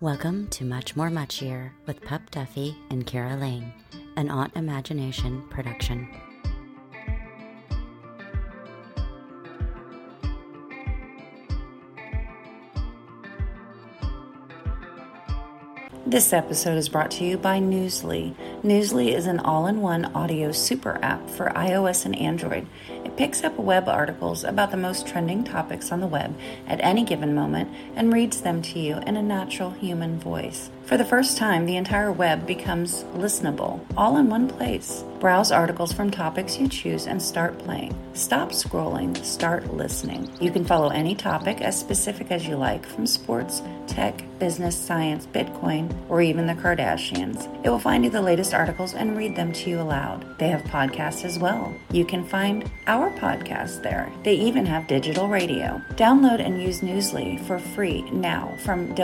Welcome to Much More Muchier with Pup Duffy and Keira Lane, an Autimagination production. This episode is brought to you by Newsly. Newsly is an all in one audio super app for iOS and Android. Picks up web articles about the most trending topics on the web at any given moment and reads them to you in a natural human voice. For the first time, the entire web becomes listenable, all in one place. Browse articles from topics you choose and start playing. Stop scrolling, start listening. You can follow any topic as specific as you like, from sports, tech, business, science, Bitcoin, or even the Kardashians. It will find you the latest articles and read them to you aloud. They have podcasts as well. You can find our podcast there. They even have digital radio. Download and use Newsly for free now from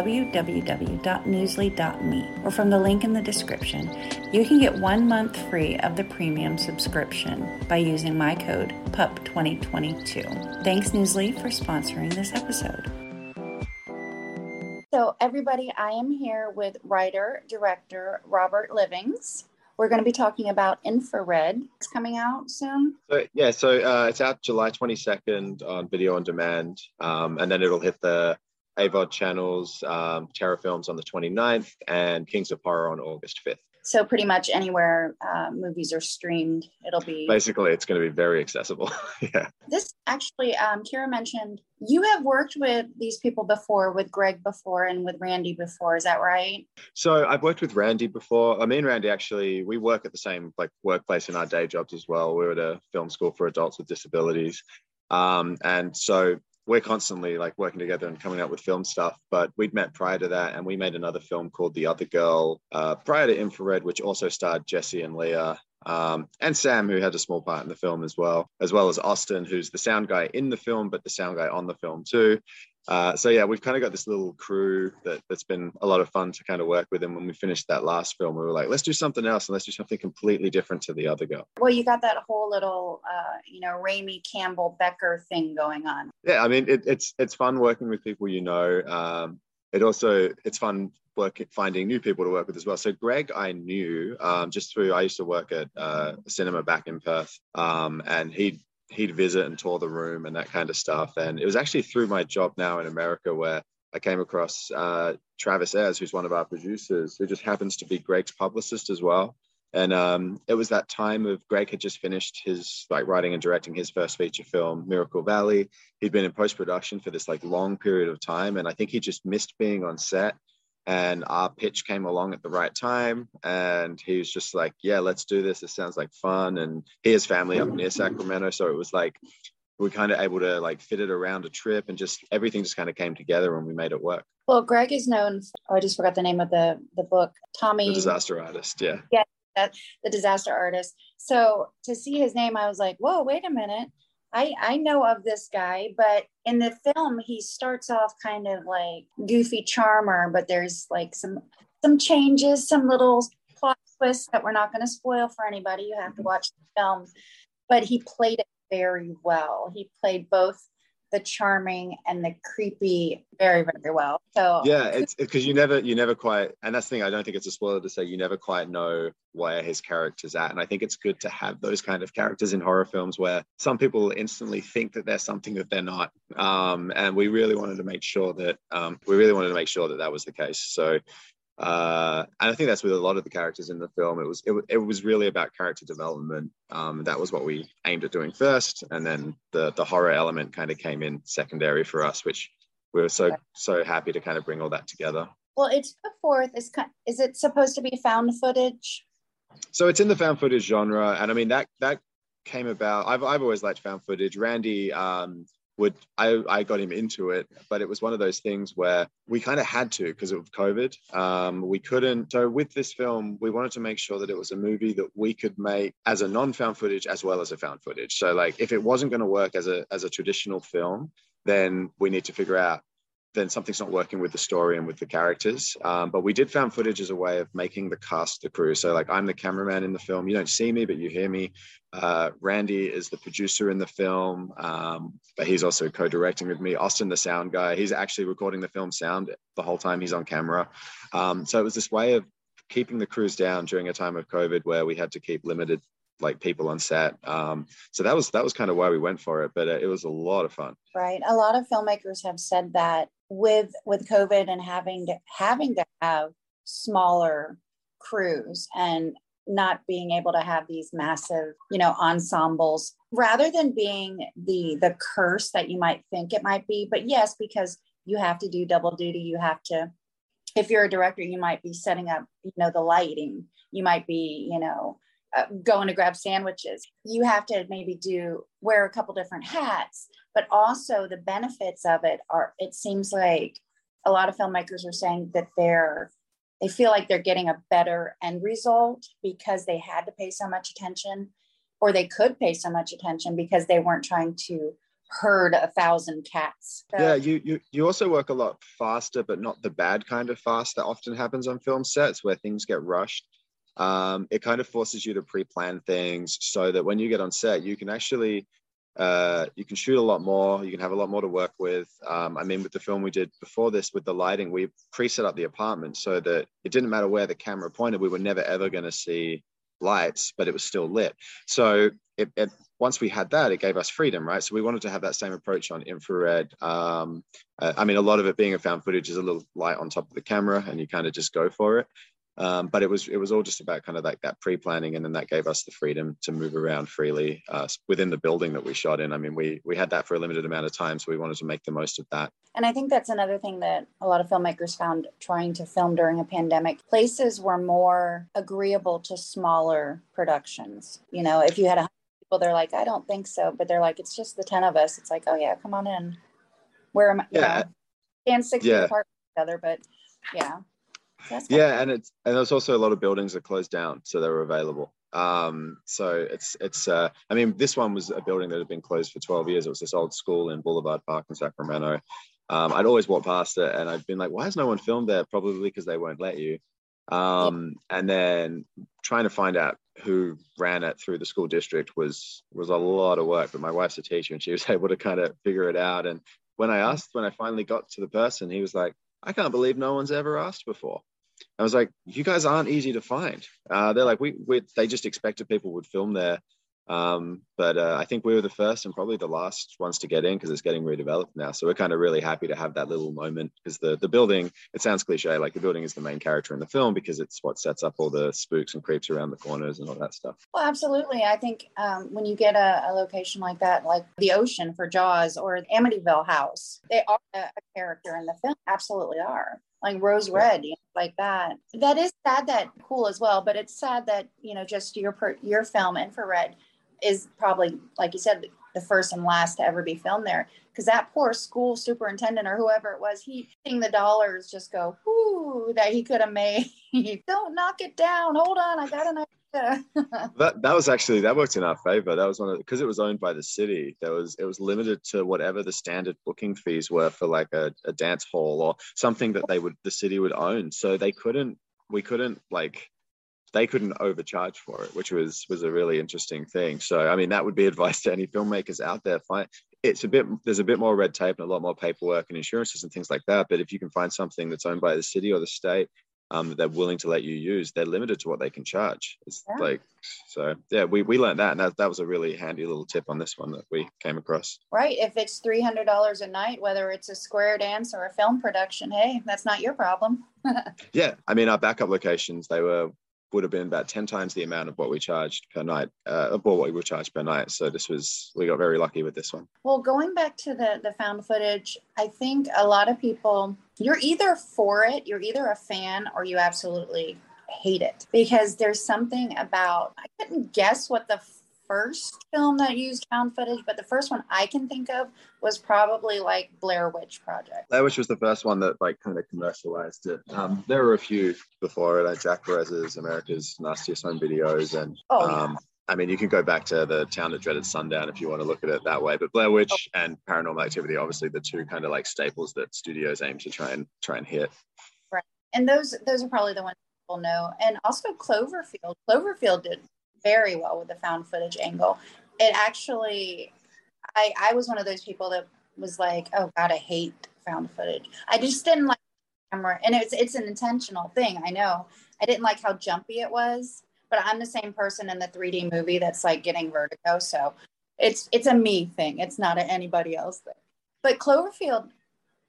or from the link in the description. You can get one month free of the premium subscription by using my code PUP2022. Thanks, Newsly, for sponsoring this episode. So, everybody, I am here with writer, director Robert Livings. We're going to be talking about Infrared. It's coming out soon. So, yeah, so uh, it's out July 22nd on video on demand, um, and then it'll hit the AVOD channels, um, Terror Films on the 29th, and Kings of Horror on August 5th. So pretty much anywhere uh, movies are streamed, it'll be. Basically, it's going to be very accessible. yeah. This actually, um, Keira mentioned you have worked with these people before, with Greg before, and with Randy before. Is that right? So I've worked with Randy before. I mean, Randy actually, we work at the same like workplace in our day jobs as well. We are at a film school for adults with disabilities. Um, and so we're constantly like working together and coming up with film stuff. But we'd met prior to that, and we made another film called The Other Girl uh, prior to Infrared, which also starred Jesse and Leah. Um, and Sam, who had a small part in the film as well, as well as Austin, who's the sound guy in the film, but the sound guy on the film too. Uh, so yeah, we've kind of got this little crew that that's been a lot of fun to kind of work with. And when we finished that last film, we were like, let's do something else and let's do something completely different to the other girl. Well, you got that whole little, uh, you know, Raimi Campbell Becker thing going on. Yeah, I mean, it, it's it's fun working with people you know. Um, it also it's fun working finding new people to work with as well. So Greg, I knew um, just through I used to work at uh, a cinema back in Perth, um, and he he'd visit and tour the room and that kind of stuff. And it was actually through my job now in America where I came across uh, Travis Ayres, who's one of our producers, who just happens to be Greg's publicist as well. And um, it was that time of Greg had just finished his like writing and directing his first feature film, Miracle Valley. He'd been in post production for this like long period of time, and I think he just missed being on set and our pitch came along at the right time and he was just like yeah let's do this. It sounds like fun. And he has family up near sacramento so it was like we kind of able to like fit it around a trip and just everything just kind of came together and we made it work. Well greg is known oh i just forgot the name of the the book tommy the disaster artist yeah. Yeah that, the disaster artist. So to see his name i was like whoa wait a minute I, I know of this guy, but in the film he starts off kind of like goofy charmer, but there's like some some changes, some little plot twists that we're not going to spoil for anybody. You have to mm-hmm. watch the film. But he played it very well. He played both the charming and the creepy very very well. So yeah it's because you never you never quite and that's the thing i don't think it's a spoiler to say you never quite know where his character's at and i think it's good to have those kind of characters in horror films where some people instantly think that they're something that they're not um, and we really wanted to make sure that um, we really wanted to make sure that that was the case so uh, and I think that's with a lot of the characters in the film. It was it, it was really about character development. Um, that was what we aimed at doing first, and then the the horror element kind of came in secondary for us, which we were so so happy to kind of bring all that together. Well, it's the fourth. Is is it supposed to be found footage? So it's in the found footage genre, and I mean that that came about. I've I've always liked found footage. Randy um, would I, I got him into it but it was one of those things where we kind of had to because of covid. Um, we couldn't so with this film we wanted to make sure that it was a movie that we could make as a non-found footage as well as a found footage. So like if it wasn't going to work as a as a traditional film then we need to figure out then something's not working with the story and with the characters. Um, but we did found footage as a way of making the cast the crew. So like I'm the cameraman in the film. You don't see me, but you hear me. Uh, Randy is the producer in the film, um, but he's also co-directing with me. Austin, the sound guy, he's actually recording the film sound the whole time he's on camera. Um, so it was this way of keeping the crews down during a time of COVID where we had to keep limited like people on set. Um, so that was that was kind of why we went for it, but uh, it was a lot of fun. Right. A lot of filmmakers have said that with with COVID and having to having to have smaller crews and not being able to have these massive you know ensembles rather than being the the curse that you might think it might be. But yes because you have to do double duty you have to if you're a director you might be setting up you know the lighting. You might be you know uh, going to grab sandwiches. You have to maybe do wear a couple different hats but also the benefits of it are it seems like a lot of filmmakers are saying that they're they feel like they're getting a better end result because they had to pay so much attention or they could pay so much attention because they weren't trying to herd a thousand cats. So, yeah you, you you also work a lot faster but not the bad kind of fast that often happens on film sets where things get rushed. Um, it kind of forces you to pre-plan things so that when you get on set you can actually uh, you can shoot a lot more. You can have a lot more to work with. Um, I mean, with the film we did before this, with the lighting, we pre-set up the apartment so that it didn't matter where the camera pointed. We were never ever going to see lights, but it was still lit. So it, it, once we had that, it gave us freedom, right? So we wanted to have that same approach on infrared. Um, uh, I mean, a lot of it being a found footage is a little light on top of the camera, and you kind of just go for it. Um, but it was it was all just about kind of like that pre-planning, and then that gave us the freedom to move around freely uh, within the building that we shot in. I mean, we we had that for a limited amount of time, so we wanted to make the most of that. And I think that's another thing that a lot of filmmakers found trying to film during a pandemic. Places were more agreeable to smaller productions. You know, if you had a people, they're like, I don't think so, but they're like, it's just the ten of us. It's like, oh yeah, come on in. Where am I? Yeah. Know, stand six yeah. feet apart from each other, but yeah yeah, and it's and there's also a lot of buildings that closed down, so they were available. Um, so it's it's uh, I mean, this one was a building that had been closed for 12 years. It was this old school in Boulevard Park in Sacramento. Um, I'd always walked past it, and I'd been like, "Why has no one filmed there?" Probably because they won't let you. Um. And then trying to find out who ran it through the school district was was a lot of work. But my wife's a teacher, and she was able to kind of figure it out. And when I asked, when I finally got to the person, he was like, "I can't believe no one's ever asked before." I was like, you guys aren't easy to find. Uh, they're like, we, we, they just expected people would film there. Um, but uh, I think we were the first and probably the last ones to get in because it's getting redeveloped now. So we're kind of really happy to have that little moment because the, the building, it sounds cliche, like the building is the main character in the film because it's what sets up all the spooks and creeps around the corners and all that stuff. Well, absolutely. I think um, when you get a, a, location like that, like the ocean for Jaws or Amityville House, they are a, a character in the film. Absolutely are like rose red, you know, like that. That is sad that cool as well, but it's sad that you know just your per, your film infrared is probably like you said the first and last to ever be filmed there because that poor school superintendent or whoever it was, he seeing the dollars just go, whoo, that he could have made. Don't knock it down. Hold on, I got an idea. that that was actually that worked in our favor. That was one of because it was owned by the city. There was it was limited to whatever the standard booking fees were for like a, a dance hall or something that they would the city would own. So they couldn't we couldn't like they couldn't overcharge for it, which was was a really interesting thing. So I mean that would be advice to any filmmakers out there. Find it's a bit there's a bit more red tape and a lot more paperwork and insurances and things like that. But if you can find something that's owned by the city or the state um, that they're willing to let you use, they're limited to what they can charge. It's yeah. like, so yeah, we, we learned that. And that, that was a really handy little tip on this one that we came across. Right. If it's $300 a night, whether it's a square dance or a film production, hey, that's not your problem. yeah. I mean, our backup locations, they were would have been about 10 times the amount of what we charged per night, uh, or what we were charged per night. So this was, we got very lucky with this one. Well, going back to the, the found footage, I think a lot of people, you're either for it, you're either a fan or you absolutely hate it because there's something about, I couldn't guess what the first film that used found footage, but the first one I can think of was probably like Blair Witch Project. Blair Witch was the first one that like kind of commercialized it. Um, there were a few before it, like Jack Perez's America's Nastiest Home Videos, and oh, um, I mean, you can go back to the town that dreaded sundown if you want to look at it that way. But Blair Witch oh. and Paranormal Activity, obviously, the two kind of like staples that studios aim to try and try and hit. Right, and those those are probably the ones people know. And also Cloverfield. Cloverfield did very well with the found footage angle. It actually, I I was one of those people that was like, oh God, I hate found footage. I just didn't like camera, and it's it's an intentional thing. I know. I didn't like how jumpy it was but I'm the same person in the 3D movie that's like getting vertigo. So it's it's a me thing. It's not an anybody else thing. But Cloverfield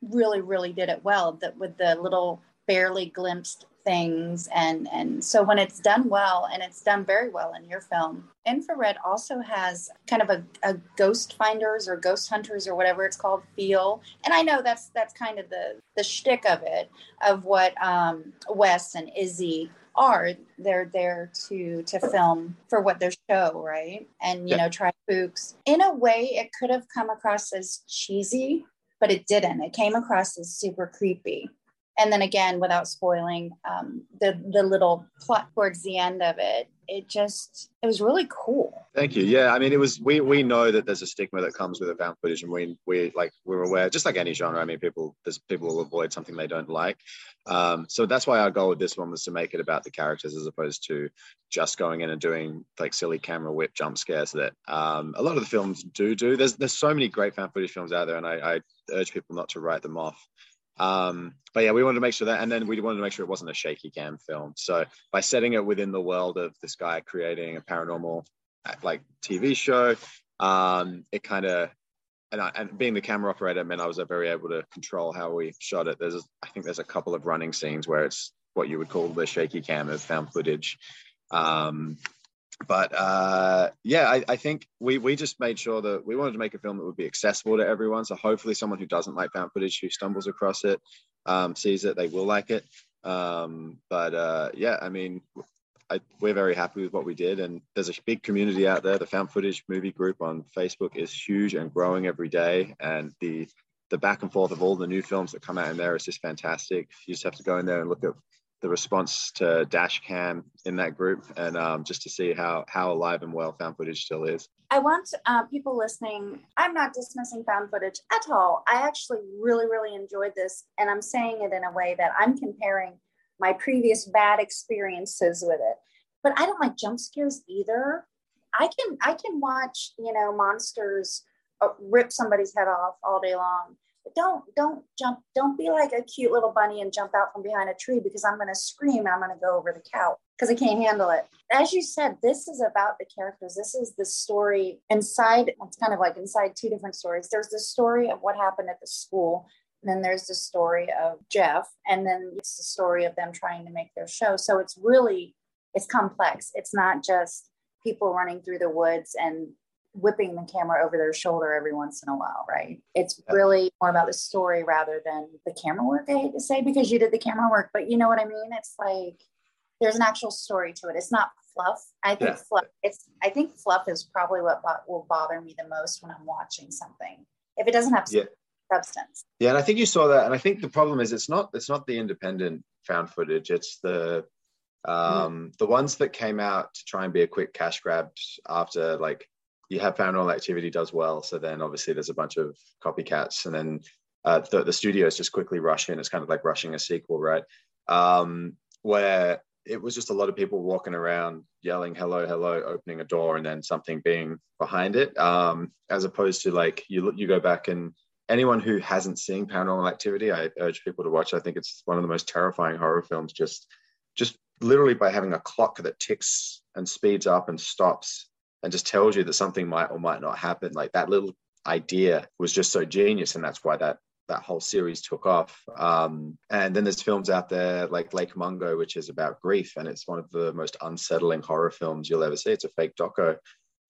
really, really did it well that with the little barely glimpsed things and and so when it's done well and it's done very well in your film infrared also has kind of a, a ghost finders or ghost hunters or whatever it's called feel. And i know that's that's kind of the the shtick of it of what um wes and izzy are. They're there to to film for what their show right? And you yeah. know try spooks. In a way it could have come across as cheesy but it didn't. It came across as super creepy and then again without spoiling um, the the little plot towards the end of it it just it was really cool. Thank you. Yeah i mean it was we we know that there's a stigma that comes with a found footage and we we like we're aware just like any genre i mean people there's people will avoid something they don't like. Um, so that's why our goal with this one was to make it about the characters as opposed to just going in and doing like silly camera whip jump scares that um, a lot of the films do do. There's there's so many great found footage films out there and i, I urge people not to write them off um, but yeah, we wanted to make sure that, and then we wanted to make sure it wasn't a shaky cam film. So by setting it within the world of this guy creating a paranormal like TV show, um, it kind of and, I, and being the camera operator meant I was very able to control how we shot it. There's, I think, there's a couple of running scenes where it's what you would call the shaky cam of found footage. Um, but uh, yeah, I, I, think we we just made sure that we wanted to make a film that would be accessible to everyone. So hopefully, someone who doesn't like found footage who stumbles across it um, sees it, they will like it. Um, but uh, yeah, I mean, I, we're very happy with what we did, and there's a big community out there. The found footage movie group on Facebook is huge and growing every day, and the the back and forth of all the new films that come out in there is just fantastic. You just have to go in there and look at the response to dash cam in that group and um, just to see how how alive and well found footage still is. I want uh, people listening i'm not dismissing found footage at all. I actually really really enjoyed this and i'm saying it in a way that i'm comparing my previous bad experiences with it. But i don't like jump scares either. I can i can watch you know monsters uh, rip somebody's head off all day long don't don't jump don't be like a cute little bunny and jump out from behind a tree because i'm going to scream i'm going to go over the couch because i can't handle it. As you said this is about the characters. This is the story inside it's kind of like inside two different stories. There's the story of what happened at the school and then there's the story of jeff and then it's the story of them trying to make their show. So it's really it's complex. It's not just people running through the woods and whipping the camera over their shoulder every once in a while, right? It's really more about the story rather than the camera work, I hate to say, because you did the camera work, but you know what I mean? It's like there's an actual story to it. It's not fluff. I think yeah. fluff it's I think fluff is probably what bo- will bother me the most when I'm watching something. If it doesn't have yeah. substance. Yeah, and I think you saw that and I think the problem is it's not it's not the independent found footage, it's the mm-hmm. um mm-hmm. the ones that came out to try and be a quick cash grab after like you have paranormal activity does well. So then obviously there's a bunch of copycats, and then uh, the, the studios just quickly rush in. It's kind of like rushing a sequel, right? Um, where it was just a lot of people walking around yelling hello hello opening a door and then something being behind it um, as opposed to like you look you go back and anyone who hasn't seen paranormal activity i urge people to watch i think it's one of the most terrifying horror films just just literally by having a clock that ticks and speeds up and stops and just tells you that something might or might not happen. Like that little idea was just so genius, and that's why that that whole series took off. Um, and then there's films out there like Lake Mungo, which is about grief, and it's one of the most unsettling horror films you'll ever see. It's a fake doco.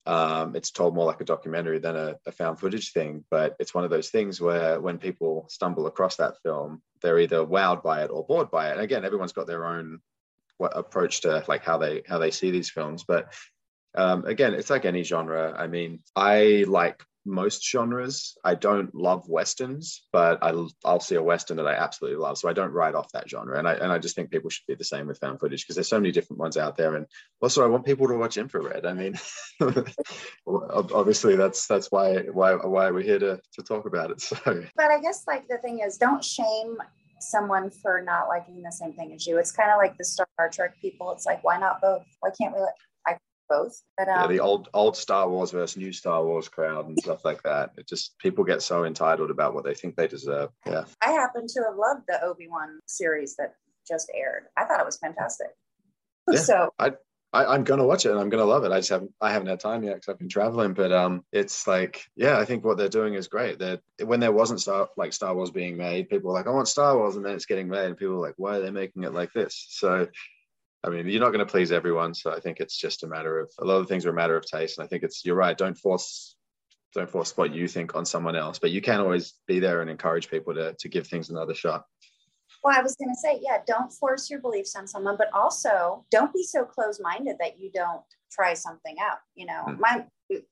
Um, it's told more like a documentary than a, a, found footage thing, but it's one of those things where when people stumble across that film, they're either wowed by it or bored by it. And again, everyone's got their own what approach to like how they how they see these films, but um, again, it's like any genre. I mean, I like most genres. I don't love westerns, but I, will see a western that I absolutely love. So I don't write off that genre, and I and I just think people should be the same with found footage because there's so many different ones out there. And also, I want people to watch infrared. I mean, obviously that's that's why why why we're here to to talk about it. So, but I guess like the thing is, don't shame someone for not liking the same thing as you. It's kind of like the Star Trek people. It's like, why not both? Why can't we? I both. But um, yeah, the old old Star Wars versus new Star Wars crowd and stuff like that. It just people get so entitled about what they think they deserve. Yeah. I happen to have loved the Obi Wan series that just aired. I thought it was fantastic. Yeah, so I I, am gonna watch it and I'm gonna love it. I just haven't I haven't had time yet because I've been traveling. But um, it's like yeah, I think what they're doing is great. That when there wasn't Star like Star Wars being made, people were like, I want Star Wars, and then it's getting made, and people were like, why are they making it like this? So I mean, you're not going to please everyone. So I think it's just a matter of a lot of things are a matter of taste. And I think it's you're right. Don't force don't force what you think on someone else, but you can always be there and encourage people to to give things another shot. Well, I was going to say, yeah, don't force your beliefs on someone, but also don't be so close minded that you don't try something out. You know, mm. my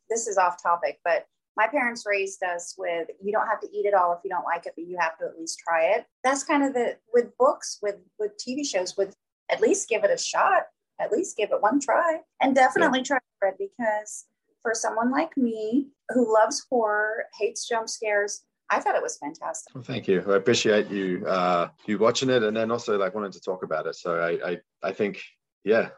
this is off topic, but my parents raised us with you don't have to eat it all if you don't like it but you have to at least try it that's kind of the with books with with tv shows with at least give it a shot, at least give it one try, and definitely yeah. try Fred because for someone like me who loves horror, hates jump scares, I thought it was fantastic. Well, thank you. I appreciate you uh, you watching it, and then also like wanting to talk about it. So I I, I think yeah,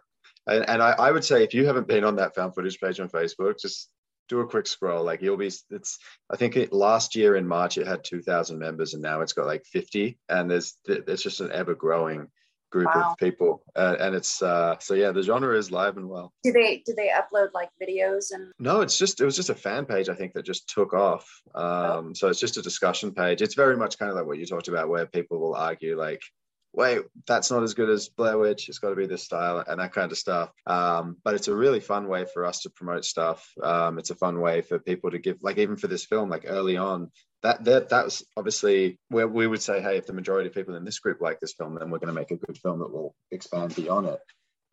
and, and I, I would say if you haven't been on that found footage page on Facebook, just do a quick scroll. Like you'll be, it's, I think it, last year in March it had 2000 members and now it's got like 50 and there's, there's just an ever growing group wow. of people uh, and it's uh so yeah the genre is live and well do they do they upload like videos and no it's just it was just a fan page i think that just took off um oh. so it's just a discussion page it's very much kind of like what you talked about where people will argue like wait, that's not as good as Blair Witch. It's got to be this style and that kind of stuff. Um, but it's a really fun way for us to promote stuff. Um, it's a fun way for people to give, like even for this film, like early on, that that that's obviously where we would say, hey, if the majority of people in this group like this film, then we're going to make a good film that will expand beyond it.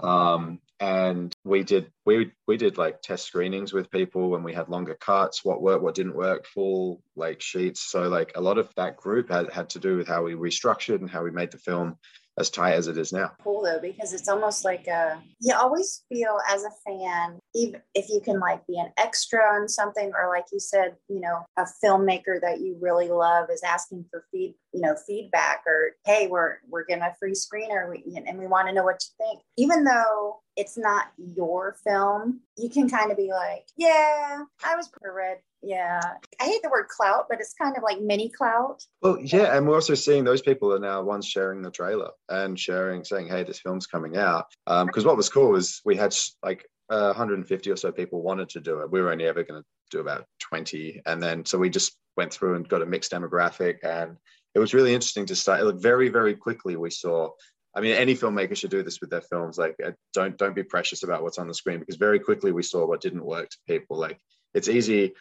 Um, and we did we we did like test screenings with people when we had longer cuts, what worked, what didn't work, full like sheets. So like a lot of that group had had to do with how we restructured and how we made the film as tight as it is now. Cool though, because it's almost like a, you always feel as a fan, even if you can like be an extra on something, or like you said, you know, a filmmaker that you really love is asking for feed, you know, feedback, or hey, we're we're getting a free screener, and we want to know what you think. Even though it's not your film, you can kind of be like, yeah, I was red yeah i hate the word clout but it's kind of like mini clout well yeah and we're also seeing those people are now ones sharing the trailer and sharing saying hey this film's coming out because um, what was cool was we had like uh, 150 or so people wanted to do it we were only ever going to do about 20 and then so we just went through and got a mixed demographic and it was really interesting to start very very quickly we saw I mean, any filmmaker should do this with their films. Like, uh, don't don't be precious about what's on the screen because very quickly we saw what didn't work to people. Like, it's easy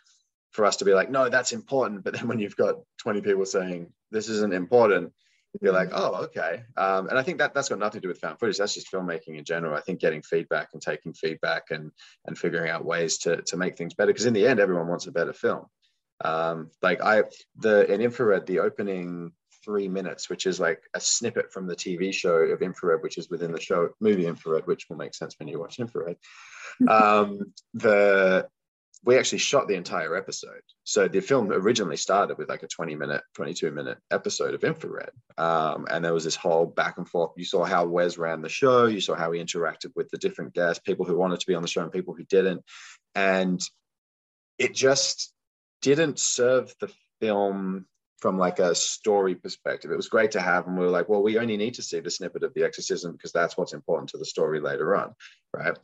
for us to be like, no, that's important. But then when you've got 20 people saying this isn't important, you're like, oh, okay. Um, and I think that that's got nothing to do with found footage. That's just filmmaking in general. I think getting feedback and taking feedback and and figuring out ways to to make things better. Because in the end, everyone wants a better film. Um, like I the in infrared, the opening three minutes, which is like a snippet from the TV show of infrared, which is within the show movie infrared, which will make sense when you watch infrared. Um, the we actually shot the entire episode. So the film originally started with like a 20 minute, 22 minute episode of infrared. Um, and there was this whole back and forth. You saw how Wes ran the show, you saw how he interacted with the different guests, people who wanted to be on the show and people who didn't. And it just didn't serve the film from like a story perspective. It was great to have, and we were like, well, we only need to see the snippet of the exorcism because that's what's important to the story later on, right?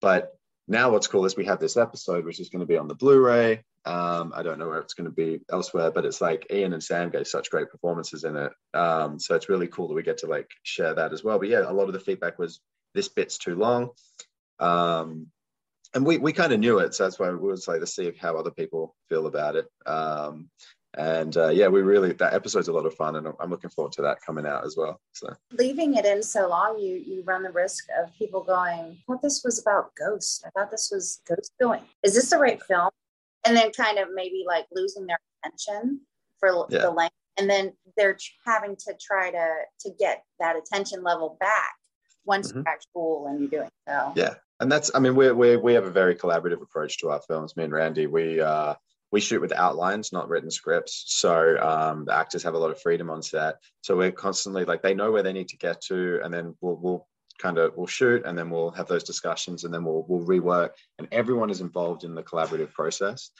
But now what's cool is we have this episode which is going to be on the blu-ray. Um, i don't know where it's going to be elsewhere but it's like ian and sam gave such great performances in it. Um, so it's really cool that we get to like share that as well. But yeah a lot of the feedback was this bit's too long. Um, and we, we kind of knew it so that's why we was like to see how other people feel about it. Um, and uh, yeah we really that episode's a lot of fun and i'm looking forward to that coming out as well so. Leaving it in so long you you run the risk of people going what this was about ghost i thought this was ghost going. Is this the right film? And then kind of maybe like losing their attention for yeah. the length and then they're having to try to to get that attention level back once mm-hmm. you're at school and you're doing so. Yeah. And that's i mean we we we have a very collaborative approach to our films. Me and randy we uh we shoot with outlines, not written scripts. So um, the actors have a lot of freedom on set. So we're constantly like they know where they need to get to, and then we'll we'll kind of we'll shoot, and then we'll have those discussions, and then we'll we'll rework. And everyone is involved in the collaborative process.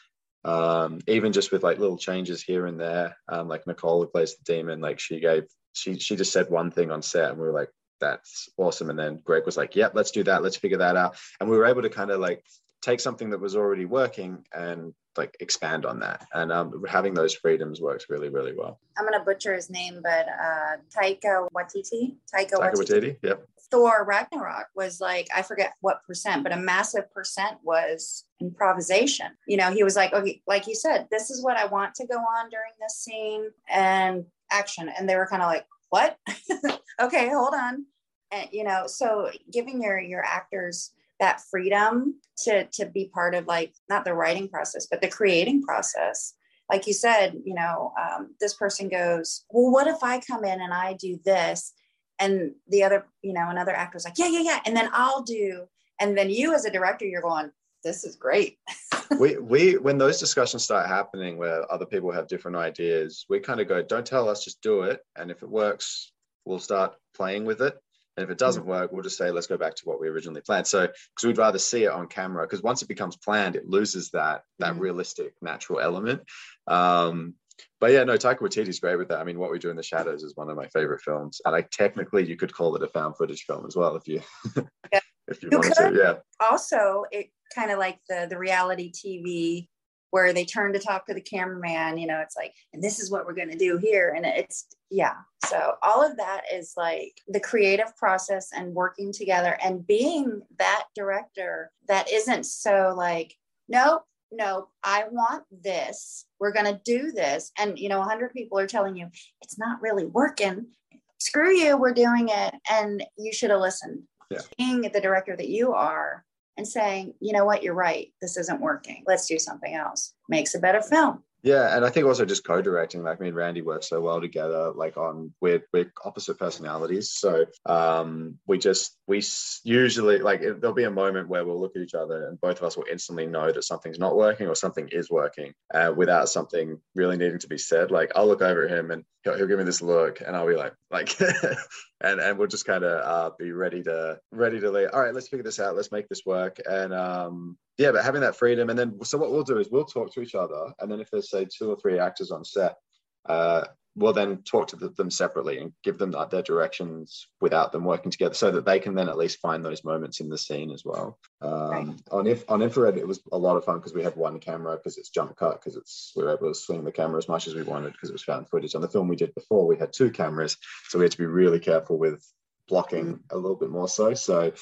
Um, even just with like little changes here and there. Um, like Nicole, who plays the demon, like she gave she she just said one thing on set, and we were like, "That's awesome." And then Greg was like, "Yep, let's do that. Let's figure that out." And we were able to kind of like take something that was already working and like expand on that. And um, having those freedoms works really, really well. I'm gonna butcher his name, but uh, Taika Waititi. Taika, Taika Waititi. Waititi. Yep. Thor Ragnarok was like I forget what percent, but a massive percent was improvisation. You know, he was like, okay, like you said, this is what I want to go on during this scene and action, and they were kind of like, what? okay, hold on. And you know, so giving your your actors that freedom to to be part of like not the writing process but the creating process. Like you said you know um, this person goes well what if i come in and i do this? And the other you know another actor's like yeah yeah yeah. And then i'll do and then you as a director you're going this is great. We we when those discussions start happening where other people have different ideas we kind of go don't tell us just do it. And if it works we'll start playing with it and if it doesn't work, we'll just say, let's go back to what we originally planned. So, because we'd rather see it on camera, because once it becomes planned, it loses that that mm. realistic, natural element. Um, but yeah, no, Taika Waititi's great with that. I mean, What We Do in the Shadows is one of my favorite films, and like technically, you could call it a found footage film as well if you if you, you wanted could. to. Yeah. Also, it kind of like the the reality TV where they turn to talk to the cameraman you know it's like and this is what we're going to do here and it's yeah so all of that is like the creative process and working together and being that director that isn't so like nope no i want this we're going to do this and you know 100 people are telling you it's not really working screw you we're doing it and you should have listened yeah. being the director that you are and saying, you know what, you're right. This isn't working. Let's do something else. Makes a better film. Yeah, and I think also just co-directing, like me and Randy work so well together, like on we're we're opposite personalities. So um, we just we usually like there'll be a moment where we'll look at each other and both of us will instantly know that something's not working or something is working uh, without something really needing to be said. Like I'll look over at him and he'll, he'll give me this look, and I'll be like like, and and we'll just kind of uh, be ready to ready to like, all right, let's figure this out, let's make this work, and um, yeah, but having that freedom, and then so what we'll do is we'll talk to each other, and then if there's say two or three actors on set, uh, we'll then talk to them separately and give them their directions without them working together, so that they can then at least find those moments in the scene as well. Um, right. On if on infrared, it was a lot of fun because we had one camera because it's jump cut because it's we were able to swing the camera as much as we wanted because it was found footage. On the film we did before, we had two cameras, so we had to be really careful with blocking a little bit more so. So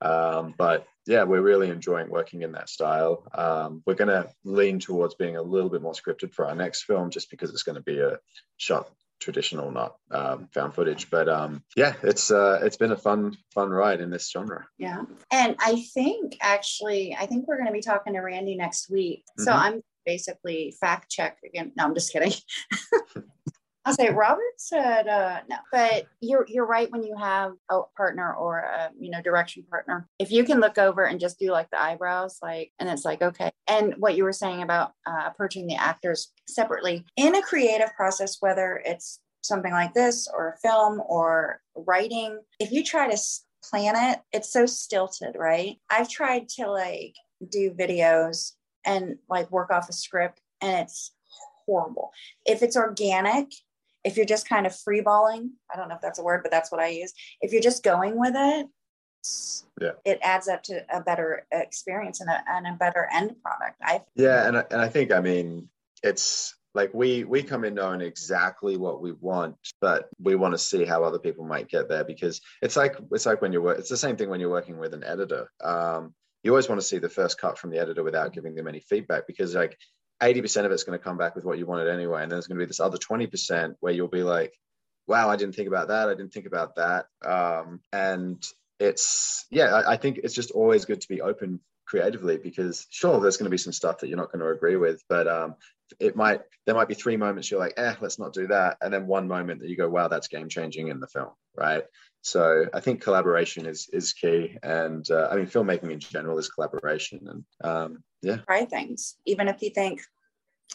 um, but yeah, we're really enjoying working in that style. Um, we're going to lean towards being a little bit more scripted for our next film, just because it's going to be a shot traditional, not um, found footage. But um, yeah, it's uh, it's been a fun fun ride in this genre. Yeah, and I think actually, I think we're going to be talking to Randy next week. So mm-hmm. I'm basically fact check again. No, I'm just kidding. I'll say Robert said uh, no, but you're you're right when you have a partner or a you know direction partner. If you can look over and just do like the eyebrows, like, and it's like okay. And what you were saying about uh, approaching the actors separately in a creative process, whether it's something like this or a film or writing, if you try to plan it, it's so stilted, right? I've tried to like do videos and like work off a script, and it's horrible. If it's organic if you're just kind of free balling, I don't know if that's a word, but that's what I use. If you're just going with it, yeah. it adds up to a better experience and a, and a better end product. I yeah, and I, and I think I mean it's like we we come in knowing exactly what we want, but we want to see how other people might get there because it's like it's like when you're it's the same thing when you're working with an editor. Um, you always want to see the first cut from the editor without giving them any feedback because like 80% of it's going to come back with what you wanted anyway. And then there's going to be this other 20% where you'll be like, wow, I didn't think about that. I didn't think about that. Um, and it's, yeah, I, I, think it's just always good to be open creatively because sure there's going to be some stuff that you're not going to agree with but um, it might there might be three moments you're like eh let's not do that and then one moment that you go wow that's game changing in the film right so i think collaboration is is key and uh, i mean filmmaking in general is collaboration and um, yeah try things even if you think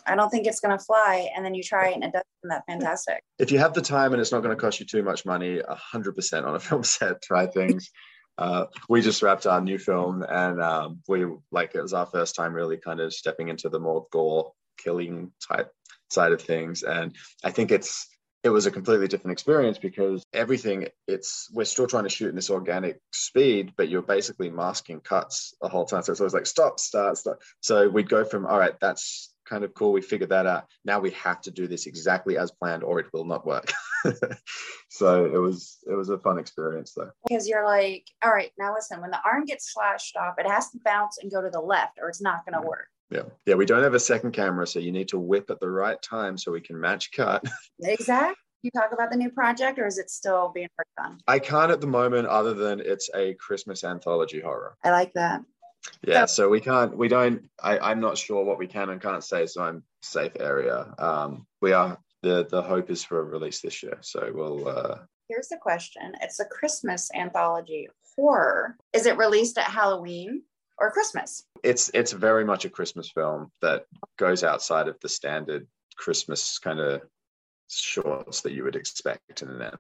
I don't think it's going to fly. And then you try it and it doesn't that fantastic. If you have the time and it's not going to cost you too much money, 100% on a film set, try things. Uh, we just wrapped our new film and um, we like it was our first time really kind of stepping into the more gore killing type side of things. And I think it's, it was a completely different experience because everything it's we're still trying to shoot in this organic speed but you're basically masking cuts the whole time so it's always like stop start stop so we'd go from all right that's kind of cool. We figured that out. Now we have to do this exactly as planned, or it will not work. so it was it was a fun experience though. Because you're like, all right, now listen, when the arm gets slashed off, it has to bounce and go to the left, or it's not going to mm-hmm. work. Yeah, yeah. We don't have a second camera, so you need to whip at the right time so we can match cut. exactly. You talk about the new project, or is it still being worked on? I can't at the moment, other than it's a Christmas anthology horror. I like that yeah so we can't we don't I, i'm not sure what we can and can't say so i'm safe area um we are the the hope is for a release this year so we'll uh here's the question it's a christmas anthology horror is it released at halloween or christmas. It's it's very much a christmas film that goes outside of the standard christmas kind of shorts that you would expect in an end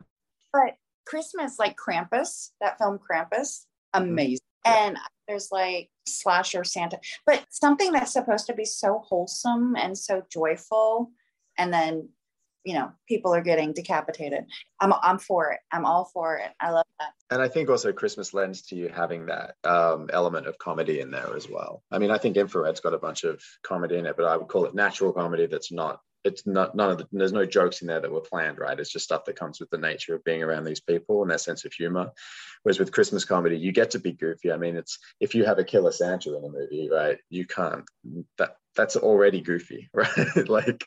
but christmas like krampus that film krampus mm-hmm. amazing. And there's like slasher Santa, but something that's supposed to be so wholesome and so joyful, and then you know people are getting decapitated. I'm I'm for it. I'm all for it. I love that. And I think also Christmas lends to you having that um, element of comedy in there as well. I mean, I think Infrared's got a bunch of comedy in it, but I would call it natural comedy that's not it's not none of the, there's no jokes in there that were planned right? It's just stuff that comes with the nature of being around these people and their sense of humor. Whereas with christmas comedy you get to be goofy. I mean it's if you have a killer santa in a movie right you can't that that's already goofy right? Like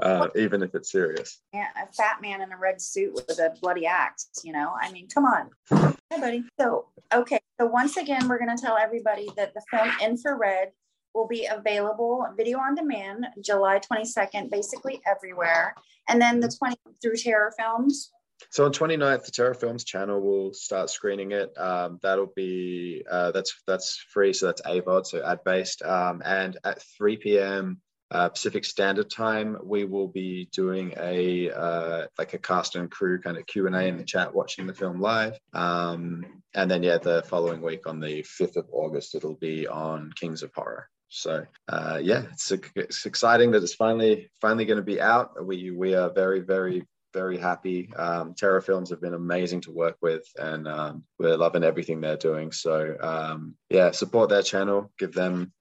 uh, even if it's serious. Yeah a fat man in a red suit with a bloody axe you know? I mean come on. Hi buddy. So okay so once again we're going to tell everybody that the film infrared will be available video on demand July 22nd, basically everywhere. And then the 20 through Terror Films. So on 29th, the Terror Films channel will start screening it. Um, that'll be uh, that's that's free, so that's AVOD, so ad based. Um, and at 3 p.m. Uh, Pacific Standard Time, we will be doing a uh, like a cast and crew kind of Q and A in the chat, watching the film live. Um, and then yeah, the following week on the 5th of August, it'll be on Kings of Horror. So uh, yeah, it's, it's exciting that it's finally finally going to be out. We we are very very very happy. Um, Terror Films have been amazing to work with, and um, we're loving everything they're doing. So um, yeah, support their channel, give them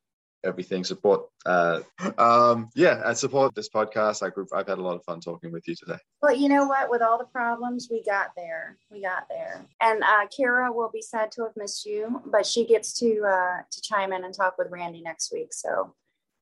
everything support uh um yeah and support this podcast like i've had a lot of fun talking with you today well you know what with all the problems we got there we got there and uh Keira will be sad to have missed you but she gets to uh to chime in and talk with randy next week so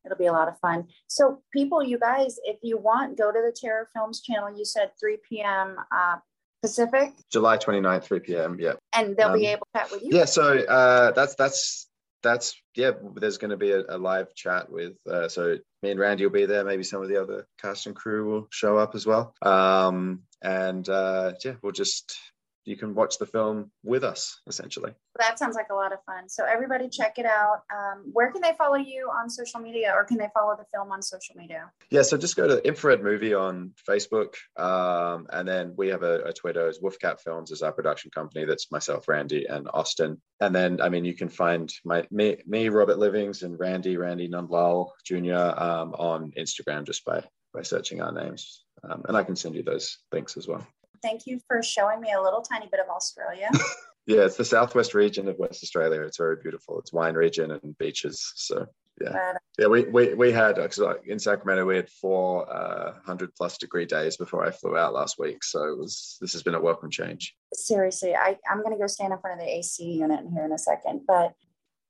it'll be a lot of fun so people you guys if you want go to the terror films channel you said 3 p.m uh Pacific. July 29th, 3 p.m. Yeah. And they'll um, be able to chat with you. Yeah. So uh, that's that's that's yeah. There's going to be a, a, live chat with uh, so me and Randy will be there. Maybe some of the other cast and crew will show up as well. Um, and uh, yeah, we'll just you can watch the film with us essentially. That sounds like a lot of fun. So everybody check it out. Um, where can they follow you on social media or can they follow the film on social media? Yeah so just go to infrared movie on facebook um, and then we have a, a twitter as wolfcat films is our production company. That's myself randy and austin. And then i mean you can find my me, me robert livings and randy randy nundlal jr um, on instagram just by by searching our names. Um, and i can send you those links as well thank you for showing me a little tiny bit of Australia. yeah, it's the southwest region of West Australia. It's very beautiful. It's wine region and beaches. So yeah, yeah. We we we had because in Sacramento we had four uh, hundred plus degree days before I flew out last week. So it was this has been a welcome change. Seriously, I I'm gonna go stand in front of the AC unit in here in a second, but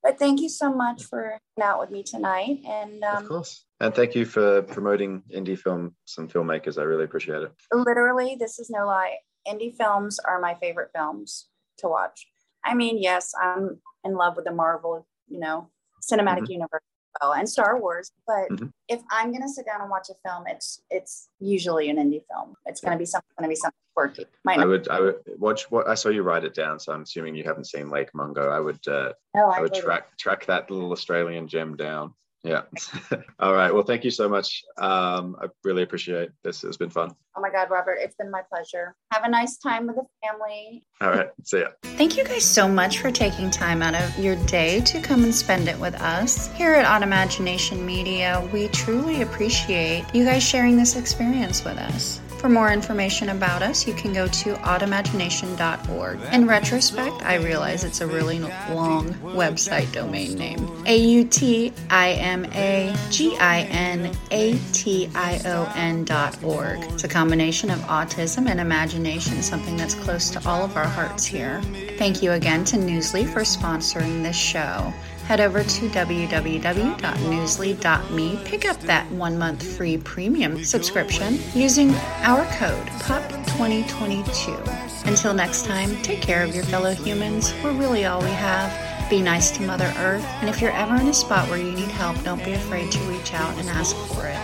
but thank you so much for out with me tonight. And um, of course, and thank you for promoting indie films and filmmakers. I really appreciate it. Literally, this is no lie. Indie films are my favorite films to watch. I mean, yes, I'm in love with the Marvel, you know, cinematic mm-hmm. universe and Star Wars. But mm-hmm. if I'm gonna sit down and watch a film, it's it's usually an indie film. It's gonna be something gonna be something quirky. Might I would I would watch what I saw you write it down, so I'm assuming you haven't seen Lake Mungo. I would uh no, I, I would track track that little Australian gem down. Yeah. All right. Well, thank you so much. Um, I really appreciate this. It's been fun. Oh my God, Robert, it's been my pleasure. Have a nice time with the family. All right. See ya. Thank you guys so much for taking time out of your day to come and spend it with us. Here at Autimagination Media, we truly appreciate you guys sharing this experience with us. For more information about us, you can go to autimagination.org. In retrospect, I realize it's a really long website domain name. A U T I M A G I N A T I O N dot org. It's a combination of autism and imagination, something that's close to all of our hearts here. Thank you again to Newsly for sponsoring this show head over to www.newsly.me. Pick up that one month free premium subscription using our code PUP2022. Until next time, take care of your fellow humans. We're really all we have. Be nice to Mother Earth. And if you're ever in a spot where you need help, don't be afraid to reach out and ask for it.